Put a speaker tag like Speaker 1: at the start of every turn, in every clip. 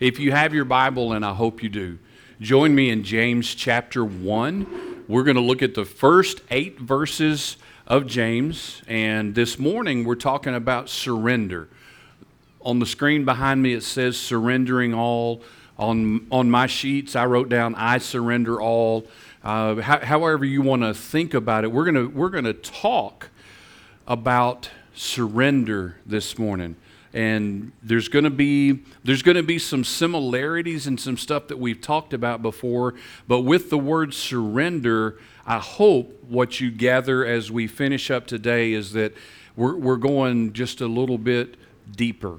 Speaker 1: If you have your Bible, and I hope you do, join me in James chapter 1. We're going to look at the first eight verses of James, and this morning we're talking about surrender. On the screen behind me, it says surrendering all. On, on my sheets, I wrote down, I surrender all. Uh, how, however, you want to think about it, we're going we're going to talk about surrender this morning and there's going to be there's going to be some similarities and some stuff that we've talked about before but with the word surrender i hope what you gather as we finish up today is that we're, we're going just a little bit deeper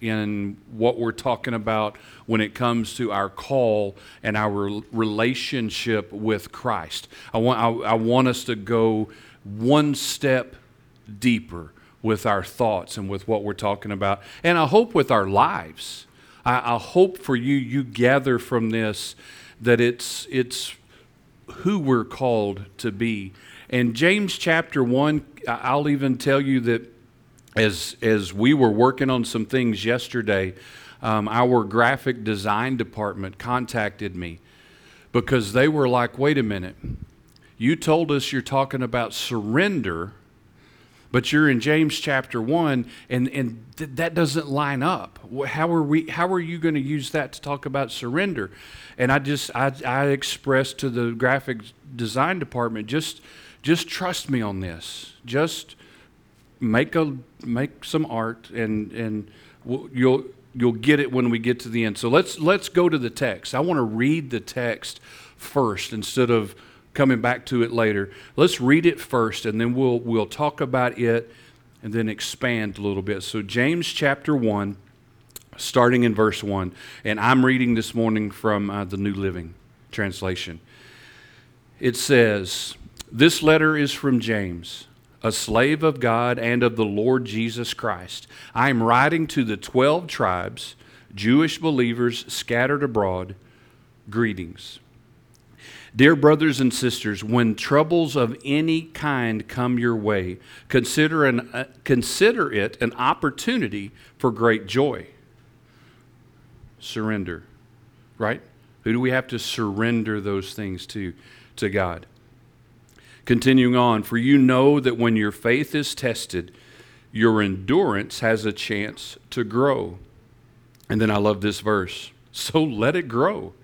Speaker 1: in what we're talking about when it comes to our call and our relationship with christ. I want I, I want us to go one step deeper with our thoughts and with what we're talking about. And I hope with our lives. I, I hope for you, you gather from this that it's, it's who we're called to be. And James chapter 1, I'll even tell you that as, as we were working on some things yesterday, um, our graphic design department contacted me because they were like, wait a minute, you told us you're talking about surrender but you're in James chapter 1 and, and th- that doesn't line up. How are, we, how are you going to use that to talk about surrender? And I just, I, I expressed to the graphic design department, just, just trust me on this. Just make, a, make some art and, and you'll, you'll get it when we get to the end. So let's, let's go to the text. I want to read the text first instead of coming back to it later. Let's read it first and then we'll, we'll talk about it and then expand a little bit. So, James chapter 1, starting in verse 1. And I'm reading this morning from uh, the New Living Translation. It says, This letter is from James, a slave of God and of the Lord Jesus Christ. I am writing to the 12 tribes, Jewish believers scattered abroad. Greetings. Dear brothers and sisters, when troubles of any kind come your way, consider, an, uh, consider it an opportunity for great joy. Surrender, right? Who do we have to surrender those things to? To God. Continuing on, for you know that when your faith is tested, your endurance has a chance to grow. And then I love this verse. So let it grow.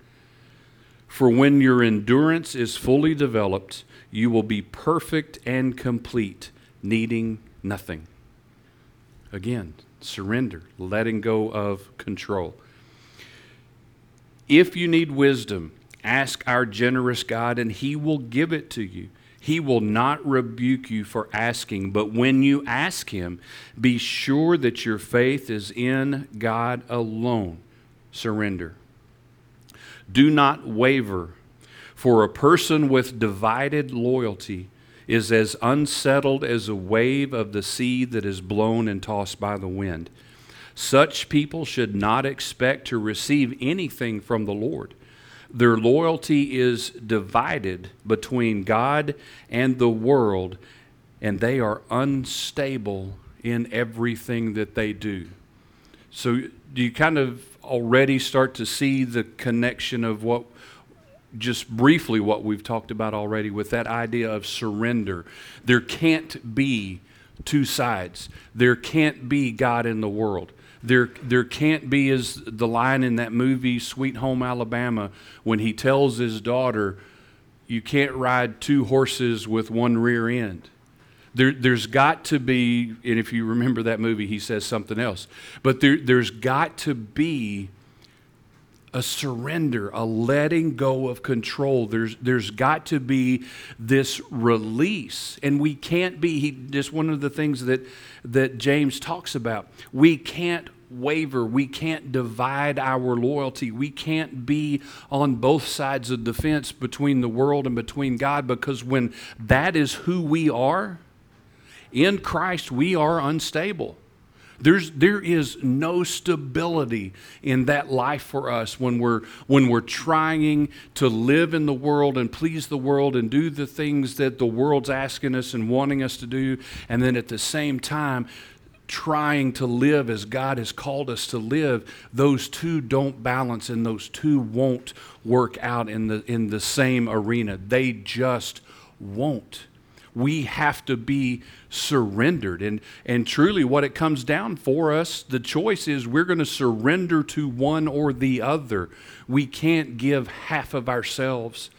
Speaker 1: For when your endurance is fully developed, you will be perfect and complete, needing nothing. Again, surrender, letting go of control. If you need wisdom, ask our generous God, and He will give it to you. He will not rebuke you for asking, but when you ask Him, be sure that your faith is in God alone. Surrender. Do not waver, for a person with divided loyalty is as unsettled as a wave of the sea that is blown and tossed by the wind. Such people should not expect to receive anything from the Lord. Their loyalty is divided between God and the world, and they are unstable in everything that they do. So, do you kind of already start to see the connection of what just briefly what we've talked about already with that idea of surrender. There can't be two sides. There can't be God in the world. There, there can't be, as the line in that movie, Sweet Home Alabama, when he tells his daughter, You can't ride two horses with one rear end. There, has got to be, and if you remember that movie, he says something else, but there, there's got to be a surrender, a letting go of control. There's, there's got to be this release. And we can't be, he, just one of the things that, that James talks about, we can't waver. We can't divide our loyalty. We can't be on both sides of the fence between the world and between God because when that is who we are, in Christ, we are unstable. There's, there is no stability in that life for us when we're, when we're trying to live in the world and please the world and do the things that the world's asking us and wanting us to do. And then at the same time, trying to live as God has called us to live, those two don't balance and those two won't work out in the, in the same arena. They just won't. We have to be surrendered. And, and truly, what it comes down for us, the choice is we're going to surrender to one or the other. We can't give half of ourselves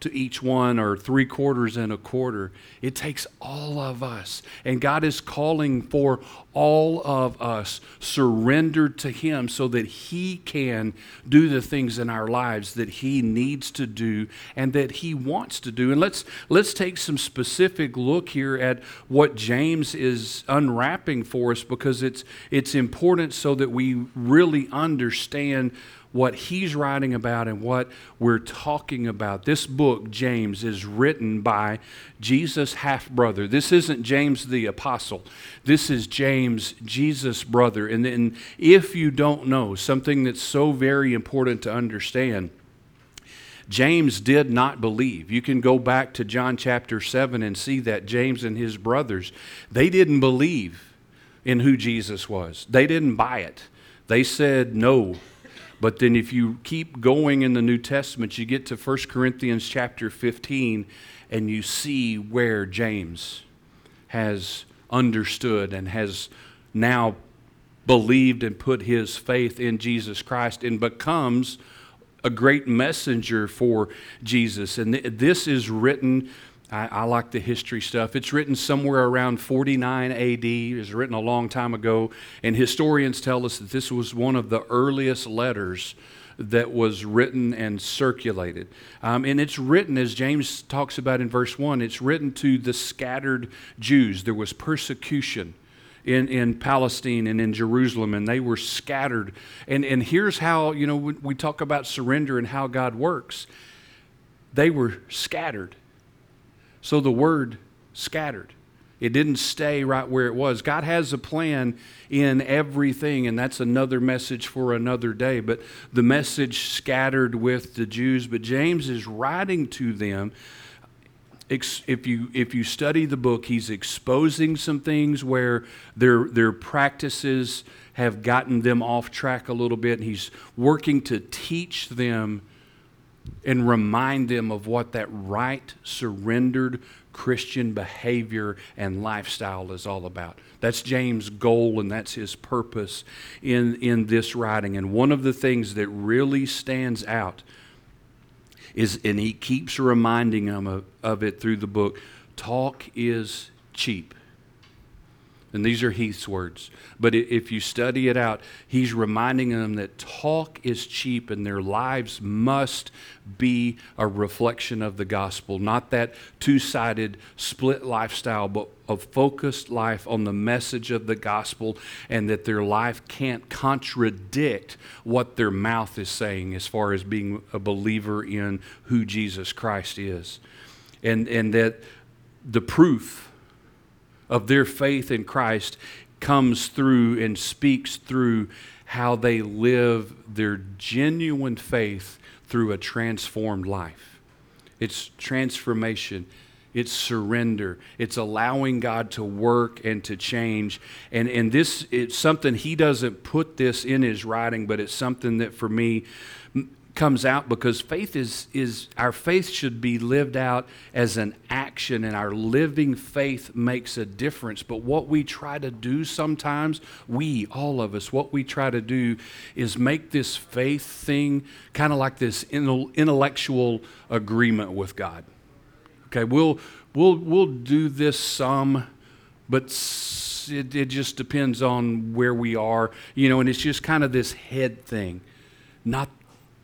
Speaker 1: to each one or three quarters and a quarter. It takes all of us. And God is calling for all of us surrendered to Him so that He can do the things in our lives that He needs to do and that He wants to do. And let's, let's take some specific look here at what James is unwrapping for us because it's, it's important so that we really understand what he's writing about and what we're talking about. This book, James, is written by Jesus' half brother. This isn't James the apostle. This is James, Jesus' brother. And then, if you don't know, something that's so very important to understand. James did not believe. You can go back to John chapter 7 and see that James and his brothers, they didn't believe in who Jesus was. They didn't buy it. They said, No, but then if you keep going in the New Testament, you get to 1 Corinthians chapter 15 and you see where James has understood and has now believed and put his faith in Jesus Christ and becomes a great messenger for Jesus. And th- this is written I, I, like the history stuff. It's written somewhere around 49 AD. It was written a long time ago. And historians tell us that this was one of the earliest letters that was written and circulated. Um, and it's written, as James talks about in verse 1, it's written to the scattered Jews. There was persecution. In, in Palestine and in Jerusalem, and they were scattered. And, and here's how, you know, we talk about surrender and how God works. They were scattered so the word scattered. It didn't stay right where it was. God has a plan in everything, and that's another message for another day. But the message scattered with the Jews, but James is writing to them. If you, if you study the book, he's exposing some things where their, their practices have gotten them off track a little bit, and he's working to teach them and remind them of what that right, surrendered Christian behavior and lifestyle is all about. That's James' goal and that's his purpose in, in this writing. And one of the things that really stands out is, and he keeps reminding them of, of it through the book talk is cheap. And these are Heath's words. But if you study it out, he's reminding them that talk is cheap and their lives must be a reflection of the gospel, not that two sided split lifestyle, but a focused life on the message of the gospel, and that their life can't contradict what their mouth is saying as far as being a believer in who Jesus Christ is. And, and that the proof of their faith in Christ comes through and speaks through how they live their genuine faith through a transformed life. It's transformation. It's surrender. It's allowing God to work and to change. And, and this, it's something, he doesn't put this in his writing, but it's something that for me comes out because faith is, is our faith should be lived out as an action and our living faith makes a difference. But what we try to do sometimes we all of us what we try to do is make this faith thing kind of like this intellectual agreement with god. Okay we'll we'll we'll do this some but it, it just depends on where we are you know and it's just kind of this head thing. Not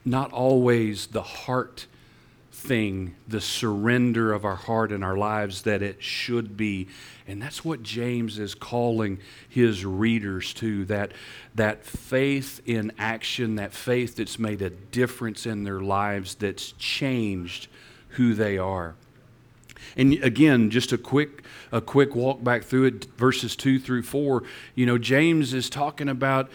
Speaker 1: not always the heart thing, the surrender of our heart and our lives that it should be. And that's what James is calling his readers to that, that faith in action, that faith that's made a difference in their lives, that's changed who they are. And again, just a quick a quick walk back through it, verses two through four. You know, James is talking about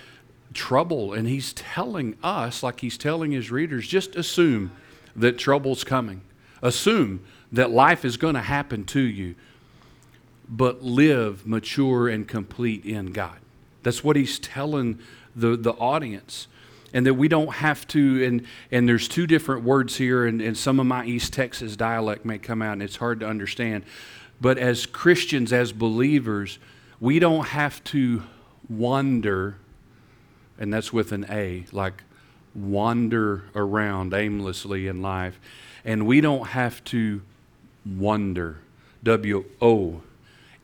Speaker 1: trouble, and he's telling us, like he's telling his readers, just assume that trouble's coming. Assume that life is going to happen to you. but live mature and complete in God. That's what he's telling the, the audience. And that we don't have to, and, and there's two different words here, and, and some of my East Texas dialect may come out, and it's hard to understand. But as Christians, as believers, we don't have to wander, and that's with an A, like wander around aimlessly in life. And we don't have to wonder, W O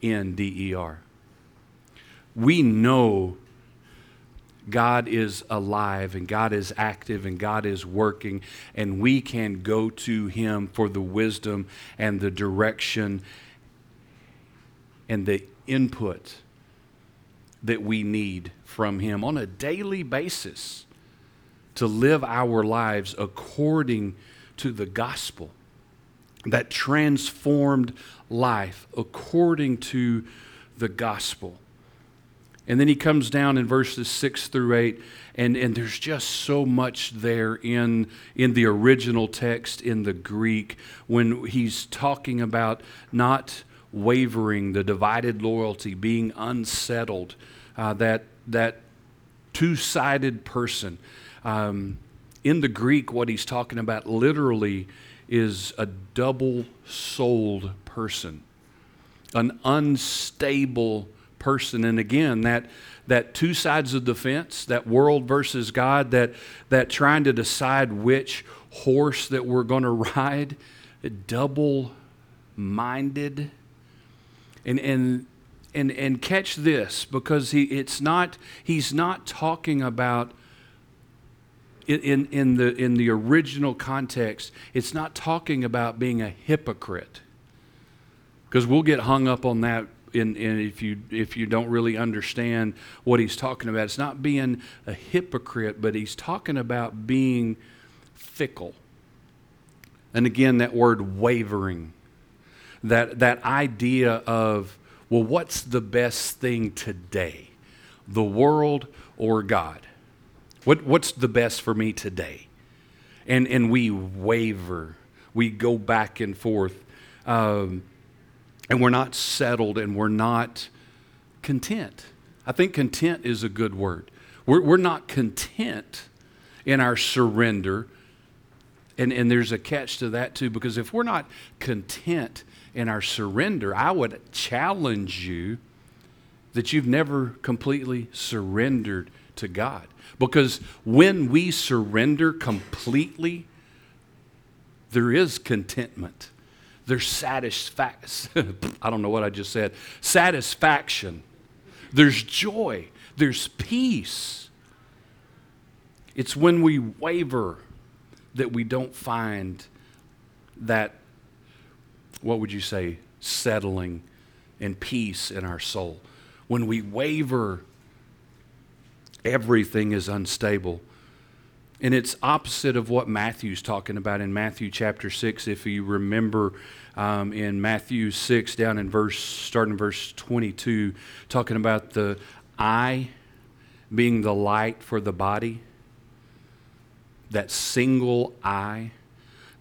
Speaker 1: N D E R. We know God is alive and God is active and God is working, and we can go to Him for the wisdom and the direction and the input that we need from Him on a daily basis to live our lives according to the gospel. That transformed life according to the gospel. And then he comes down in verses 6 through 8, and, and there's just so much there in, in the original text, in the Greek, when he's talking about not wavering, the divided loyalty, being unsettled, uh, that, that two sided person. Um, in the Greek, what he's talking about literally is a double souled person, an unstable person. And again, that, that two sides of the fence, that world versus God, that, that trying to decide which horse that we're going to ride, double minded. And, and, and, and catch this because he, it's not, he's not talking about in, in, the, in the original context, it's not talking about being a hypocrite. Because we'll get hung up on that in, in if, you, if you don't really understand what he's talking about. It's not being a hypocrite, but he's talking about being fickle. And again, that word wavering, that, that idea of, well, what's the best thing today? The world or God? What, what's the best for me today? And, and we waver, we go back and forth. Um, and we're not settled and we're not content. I think content is a good word. We're, we're not content in our surrender. And, and there's a catch to that too, because if we're not content in our surrender, I would challenge you that you've never completely surrendered to God. Because when we surrender completely, there is contentment. There's satisfaction. I don't know what I just said. Satisfaction. There's joy. There's peace. It's when we waver that we don't find that, what would you say, settling and peace in our soul. When we waver, everything is unstable. And it's opposite of what Matthew's talking about in Matthew chapter 6. If you remember um, in Matthew 6, down in verse, starting verse 22, talking about the eye being the light for the body, that single eye,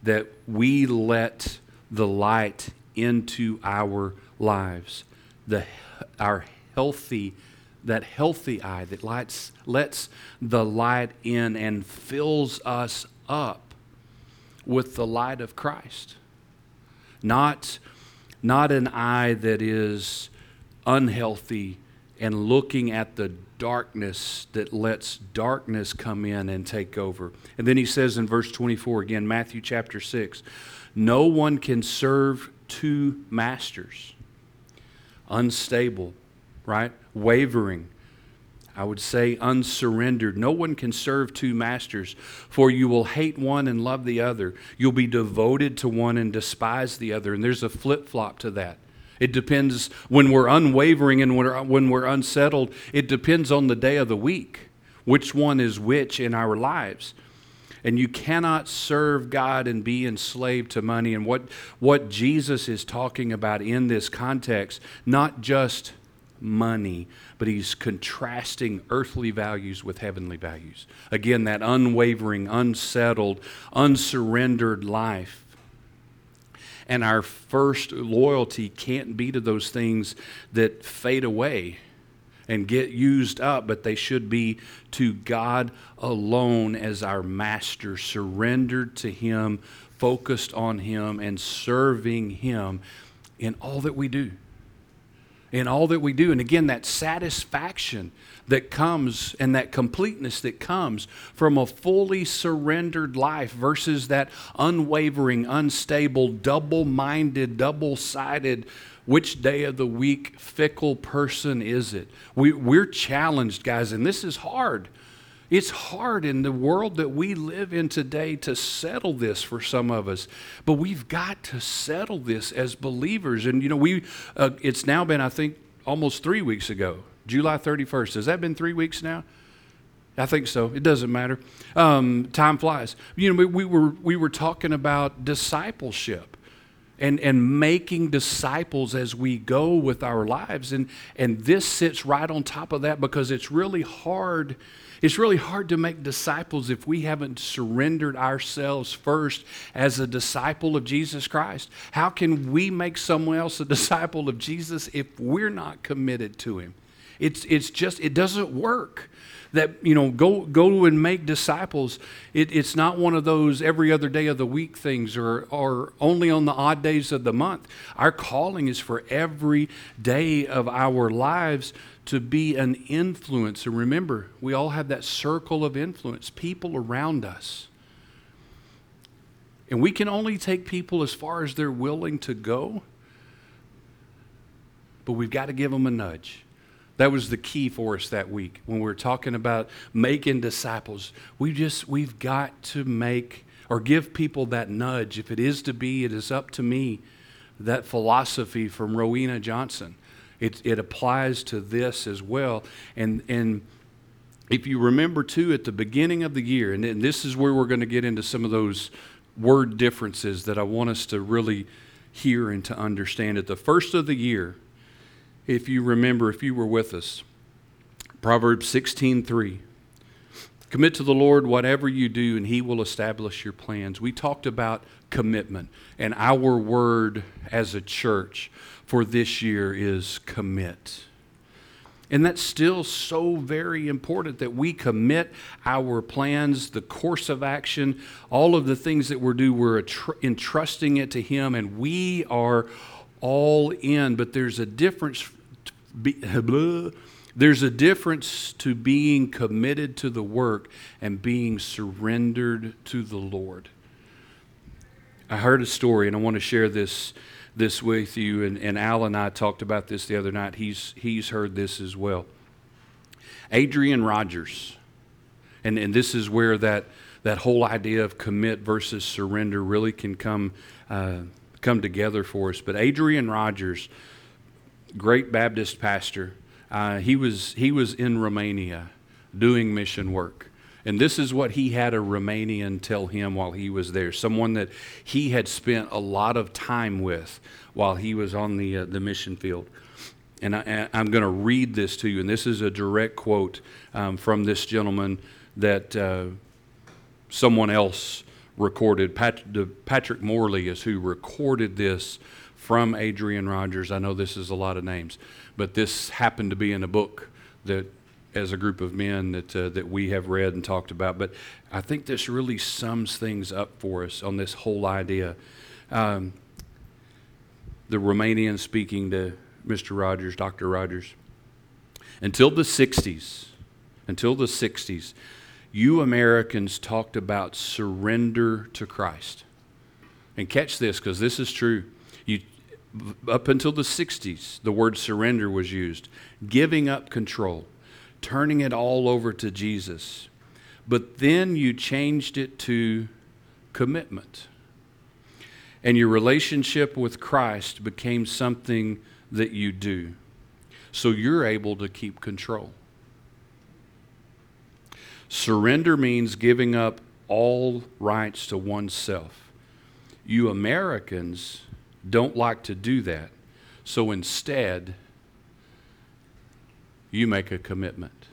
Speaker 1: that we let the light into our lives, the, our healthy that healthy eye that lights, lets the light in and fills us up with the light of Christ. Not, not an eye that is unhealthy and looking at the darkness that lets darkness come in and take over. And then he says in verse 24 again, Matthew chapter 6 no one can serve two masters. Unstable, right? wavering. I would say unsurrendered. No one can serve two masters, for you will hate one and love the other. You'll be devoted to one and despise the other. And there's a flip flop to that. It depends when we're unwavering and when we're, when we're unsettled, it depends on the day of the week, which one is which in our lives. And you cannot serve God and be enslaved to money. And what, what Jesus is talking about in this context, not just money, but he's contrasting earthly values with heavenly values. Again, that unwavering, unsettled, unsurrendered life. And our first loyalty can't be to those things that fade away and get used up, but they should be to God alone as our master, surrendered to Him, focused on Him, and serving Him in all that we do. In all that we do. And again, that satisfaction that comes and that completeness that comes from a fully surrendered life versus that unwavering, unstable, double minded, double sided, which day of the week fickle person is it? We, we're challenged, guys, and this is hard. It's hard in the world that we live in today to settle this for some of us, but we've got to settle this as believers. And you know, we uh, it's now been I think almost three weeks ago July 31st. Has that been three weeks now? I think so. It doesn't matter. Um, time flies. You know, we, we, were we were talking about discipleship and and making disciples as we go with our lives, and and this sits right on top of that because it's really hard. It's really hard to make disciples if we haven't surrendered ourselves first as a disciple of Jesus Christ. How can we make someone else a disciple of Jesus if we're not committed to Him? It's, it's just, it doesn't work. That, you know, go, go and make disciples. It, it's not one of those every other day of the week things or, or only on the odd days of the month. Our calling is for every day of our lives to be an influence. And remember, we all have that circle of influence, people around us. And we can only take people as far as they're willing to go, but we've got to give them a nudge. That was the key for us that week when we were talking about making disciples. We just, we've got to make or give people that nudge. If it is to be, it is up to me. That philosophy from Rowena Johnson. It, it applies to this as well. And, and if you remember, too, at the beginning of the year, and this is where we're going to get into some of those word differences that I want us to really hear and to understand. At the first of the year, if you remember, if you were with us. Proverbs 16:3. Commit to the Lord whatever you do, and He will establish your plans. We talked about commitment, and our word as a church for this year is commit. And that's still so very important that we commit our plans, the course of action, all of the things that we're doing, we're entrusting it to Him, and we are all in, but there's a difference. There's a difference to being committed to the work and being surrendered to the Lord. I heard a story, and I want to share this this with you. And, and Al and I talked about this the other night. He's he's heard this as well. Adrian Rogers, and and this is where that that whole idea of commit versus surrender really can come. Uh, come together for us. But Adrian Rogers, great Baptist pastor, uh, he, was, he was in Romania doing mission work. And this is what he had a Romanian tell him while he was there, someone that he had spent a lot of time with while he was on the, uh, the mission field. And I, am going to read this to you, and this is a direct quote um, from this gentleman that uh, someone else recorded. Pat, Patrick Morley is who recorded this from Adrian Rogers. I know this is a lot of names, but this happened to be in a book that, as a group of men, that uh, that we have read and talked about. But I think this really sums things up for us on this whole idea. Um, the Romanian speaking to Mr. Rogers, Dr. Rogers, until the 60s, until the 60s, you Americans talked about surrender to Christ. And catch this because this is true. You, up until the 60s, the word surrender was used, giving up control, turning it all over to Jesus. But then you changed it to commitment. And your relationship with Christ became something that you do. So you're able to keep control. Surrender means giving up all rights to oneself. You Americans don't like to do that. So instead, you make a commitment.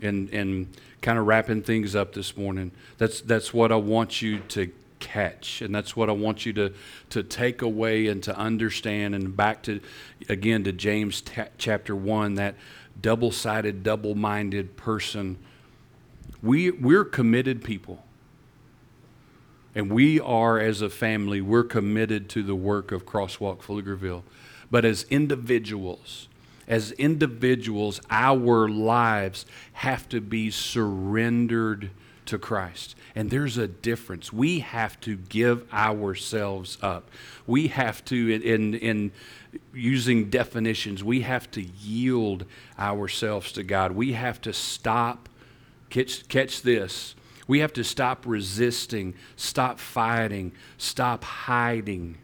Speaker 1: And, and kind of wrapping things up this morning, that's, that's what I want you to catch. And that's what I want you to, to take away and to understand. And back to, again, to James t- chapter 1, that double sided, double minded person. We, we're committed people. And we are, as a family, we're committed to the work of Crosswalk Pflugerville. But as individuals, as individuals, our lives have to be surrendered to Christ. And there's a difference. We have to give ourselves up. We have to, in, in using definitions, we have to yield ourselves to God. We have to stop, catch, catch this, we have to stop resisting, stop fighting, stop hiding,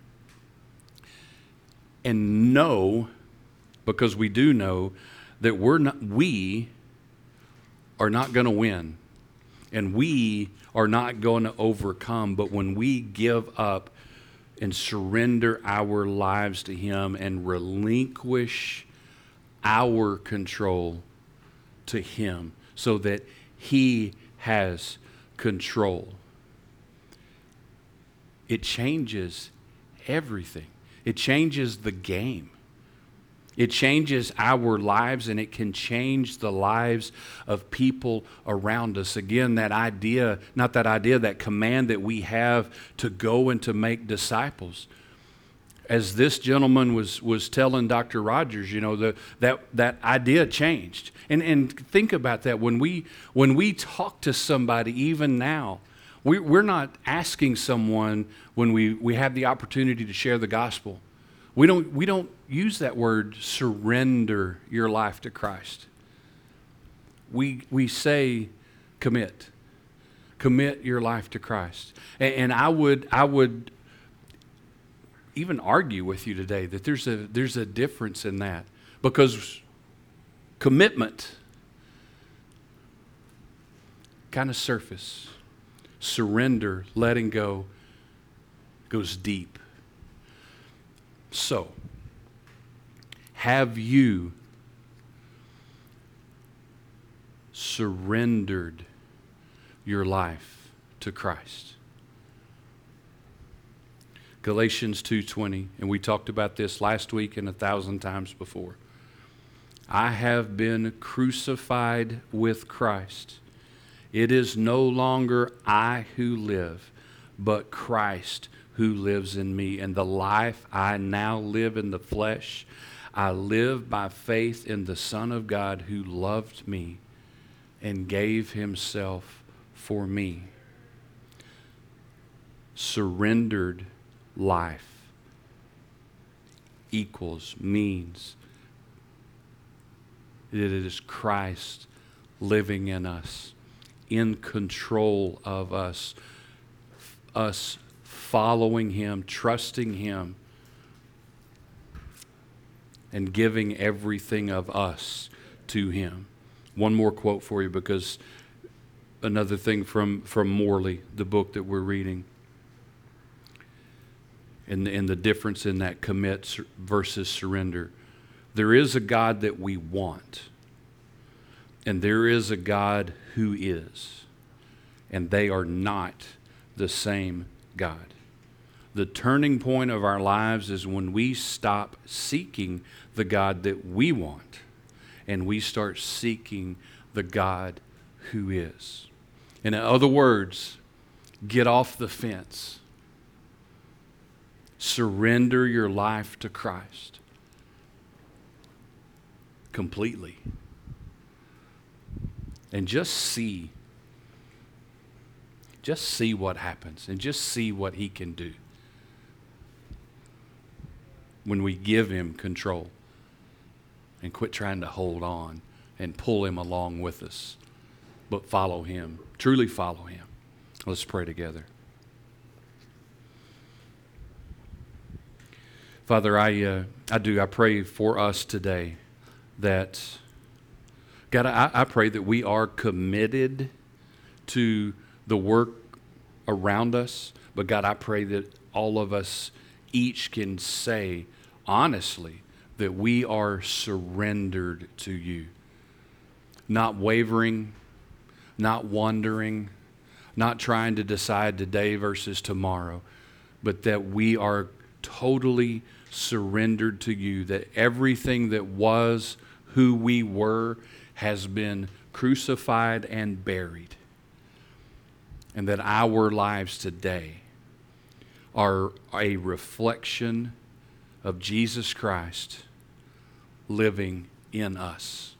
Speaker 1: and know, because we do know, that we're not, we are not going to win. And we are not going to overcome. But when we give up and surrender our lives to Him and relinquish our control to Him so that He has control. It changes everything, it changes the game. It changes our lives and it can change the lives of people around us. Again, that idea, not that idea, that command that we have to go and to make disciples. As this gentleman was, was telling Dr. Rogers, you know, the, that, that idea changed. And, and think about that. When we, when we talk to somebody, even now, we, we're not asking someone when we, we have the opportunity to share the gospel. We don't, we don't use that word surrender your life to Christ. We, we say commit. Commit your life to Christ. And, and I, would, I would even argue with you today that there's a, there's a difference in that because commitment kind of surface surrender letting go goes deep so have you surrendered your life to Christ Galatians 2:20 and we talked about this last week and a thousand times before. I have been crucified with Christ. It is no longer I who live, but Christ who lives in me. And the life I now live in the flesh, I live by faith in the Son of God who loved me and gave himself for me. Surrendered life equals, means that it is Christ living in us, in control of us, us following Him, trusting Him, and giving everything of us to Him. One more quote for you because another thing from, from Morley, the book that we're reading and, and the difference in that commit versus surrender. There is a God that we want, and there is a God who is, and they are not the same God. The turning point of our lives is when we stop seeking the God that we want and we start seeking the God who is. In other words, get off the fence surrender your life to Christ completely. And just see. Just see what happens and just see what He can do when we give Him control and quit trying to hold on and pull Him along with us, but follow Him. Truly follow Him. Let's pray together. Father, I, uh, I do. I pray for us today that, God, I, I pray that we are committed to the work around us. But God, I pray that all of us each can say honestly that we are surrendered to you, not wavering, not wondering, not trying to decide today versus tomorrow, but that we are totally surrendered to you, that everything that was who we were has been crucified and buried, and that our lives today are a reflection of Jesus Christ living in us.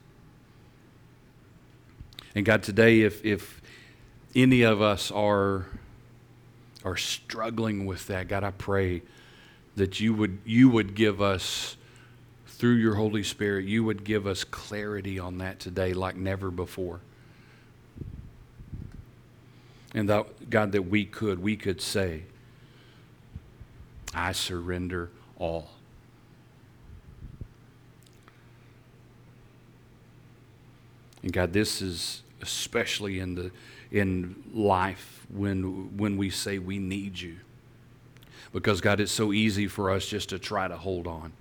Speaker 1: And God, today, if, if any of us are, are struggling with that, God, I pray that you would, you would give us, through your Holy Spirit, you would give us clarity on that today like never before. And that, God, that we could, we could say, I surrender all. And God, this is especially in the in life when when we say we need you. Because God, it's so easy for us just to try to hold on.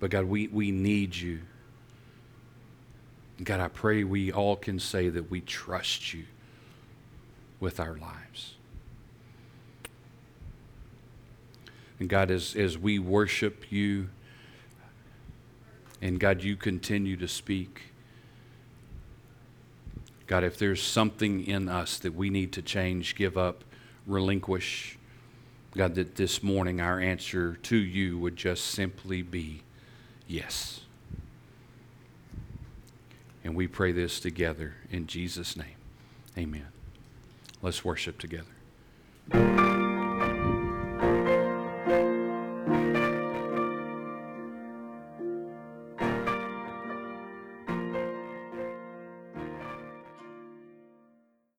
Speaker 1: But God, we, we need you. God, I pray we all can say that we trust you with our lives. And God, as, as we worship you, and God, you continue to speak. God, if there's something in us that we need to change, give up, relinquish, God, that this morning our answer to you would just simply be yes. And we pray this together in Jesus' name. Amen. Let's worship together.